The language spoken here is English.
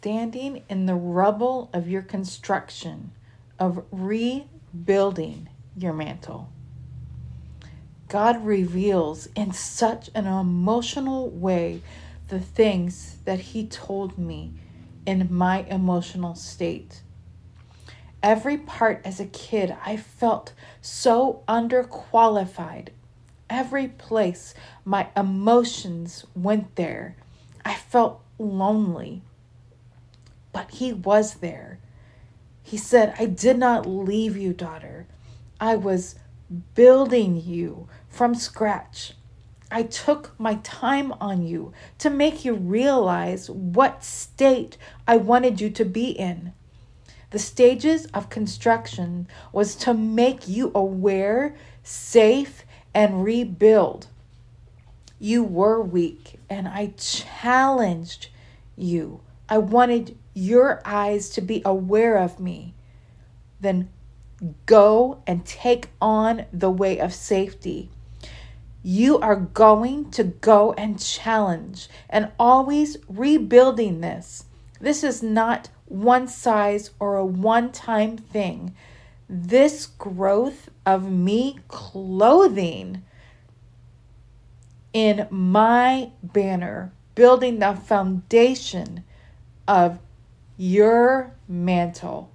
standing in the rubble of your construction, of rebuilding your mantle. God reveals in such an emotional way the things that He told me in my emotional state. Every part as a kid, I felt so underqualified. Every place my emotions went there, I felt lonely. But He was there. He said, I did not leave you, daughter. I was building you from scratch. I took my time on you to make you realize what state I wanted you to be in. The stages of construction was to make you aware, safe, and rebuild. You were weak, and I challenged you. I wanted your eyes to be aware of me. Then go and take on the way of safety. You are going to go and challenge and always rebuilding this. This is not one size or a one time thing. This growth of me clothing in my banner, building the foundation of your mantle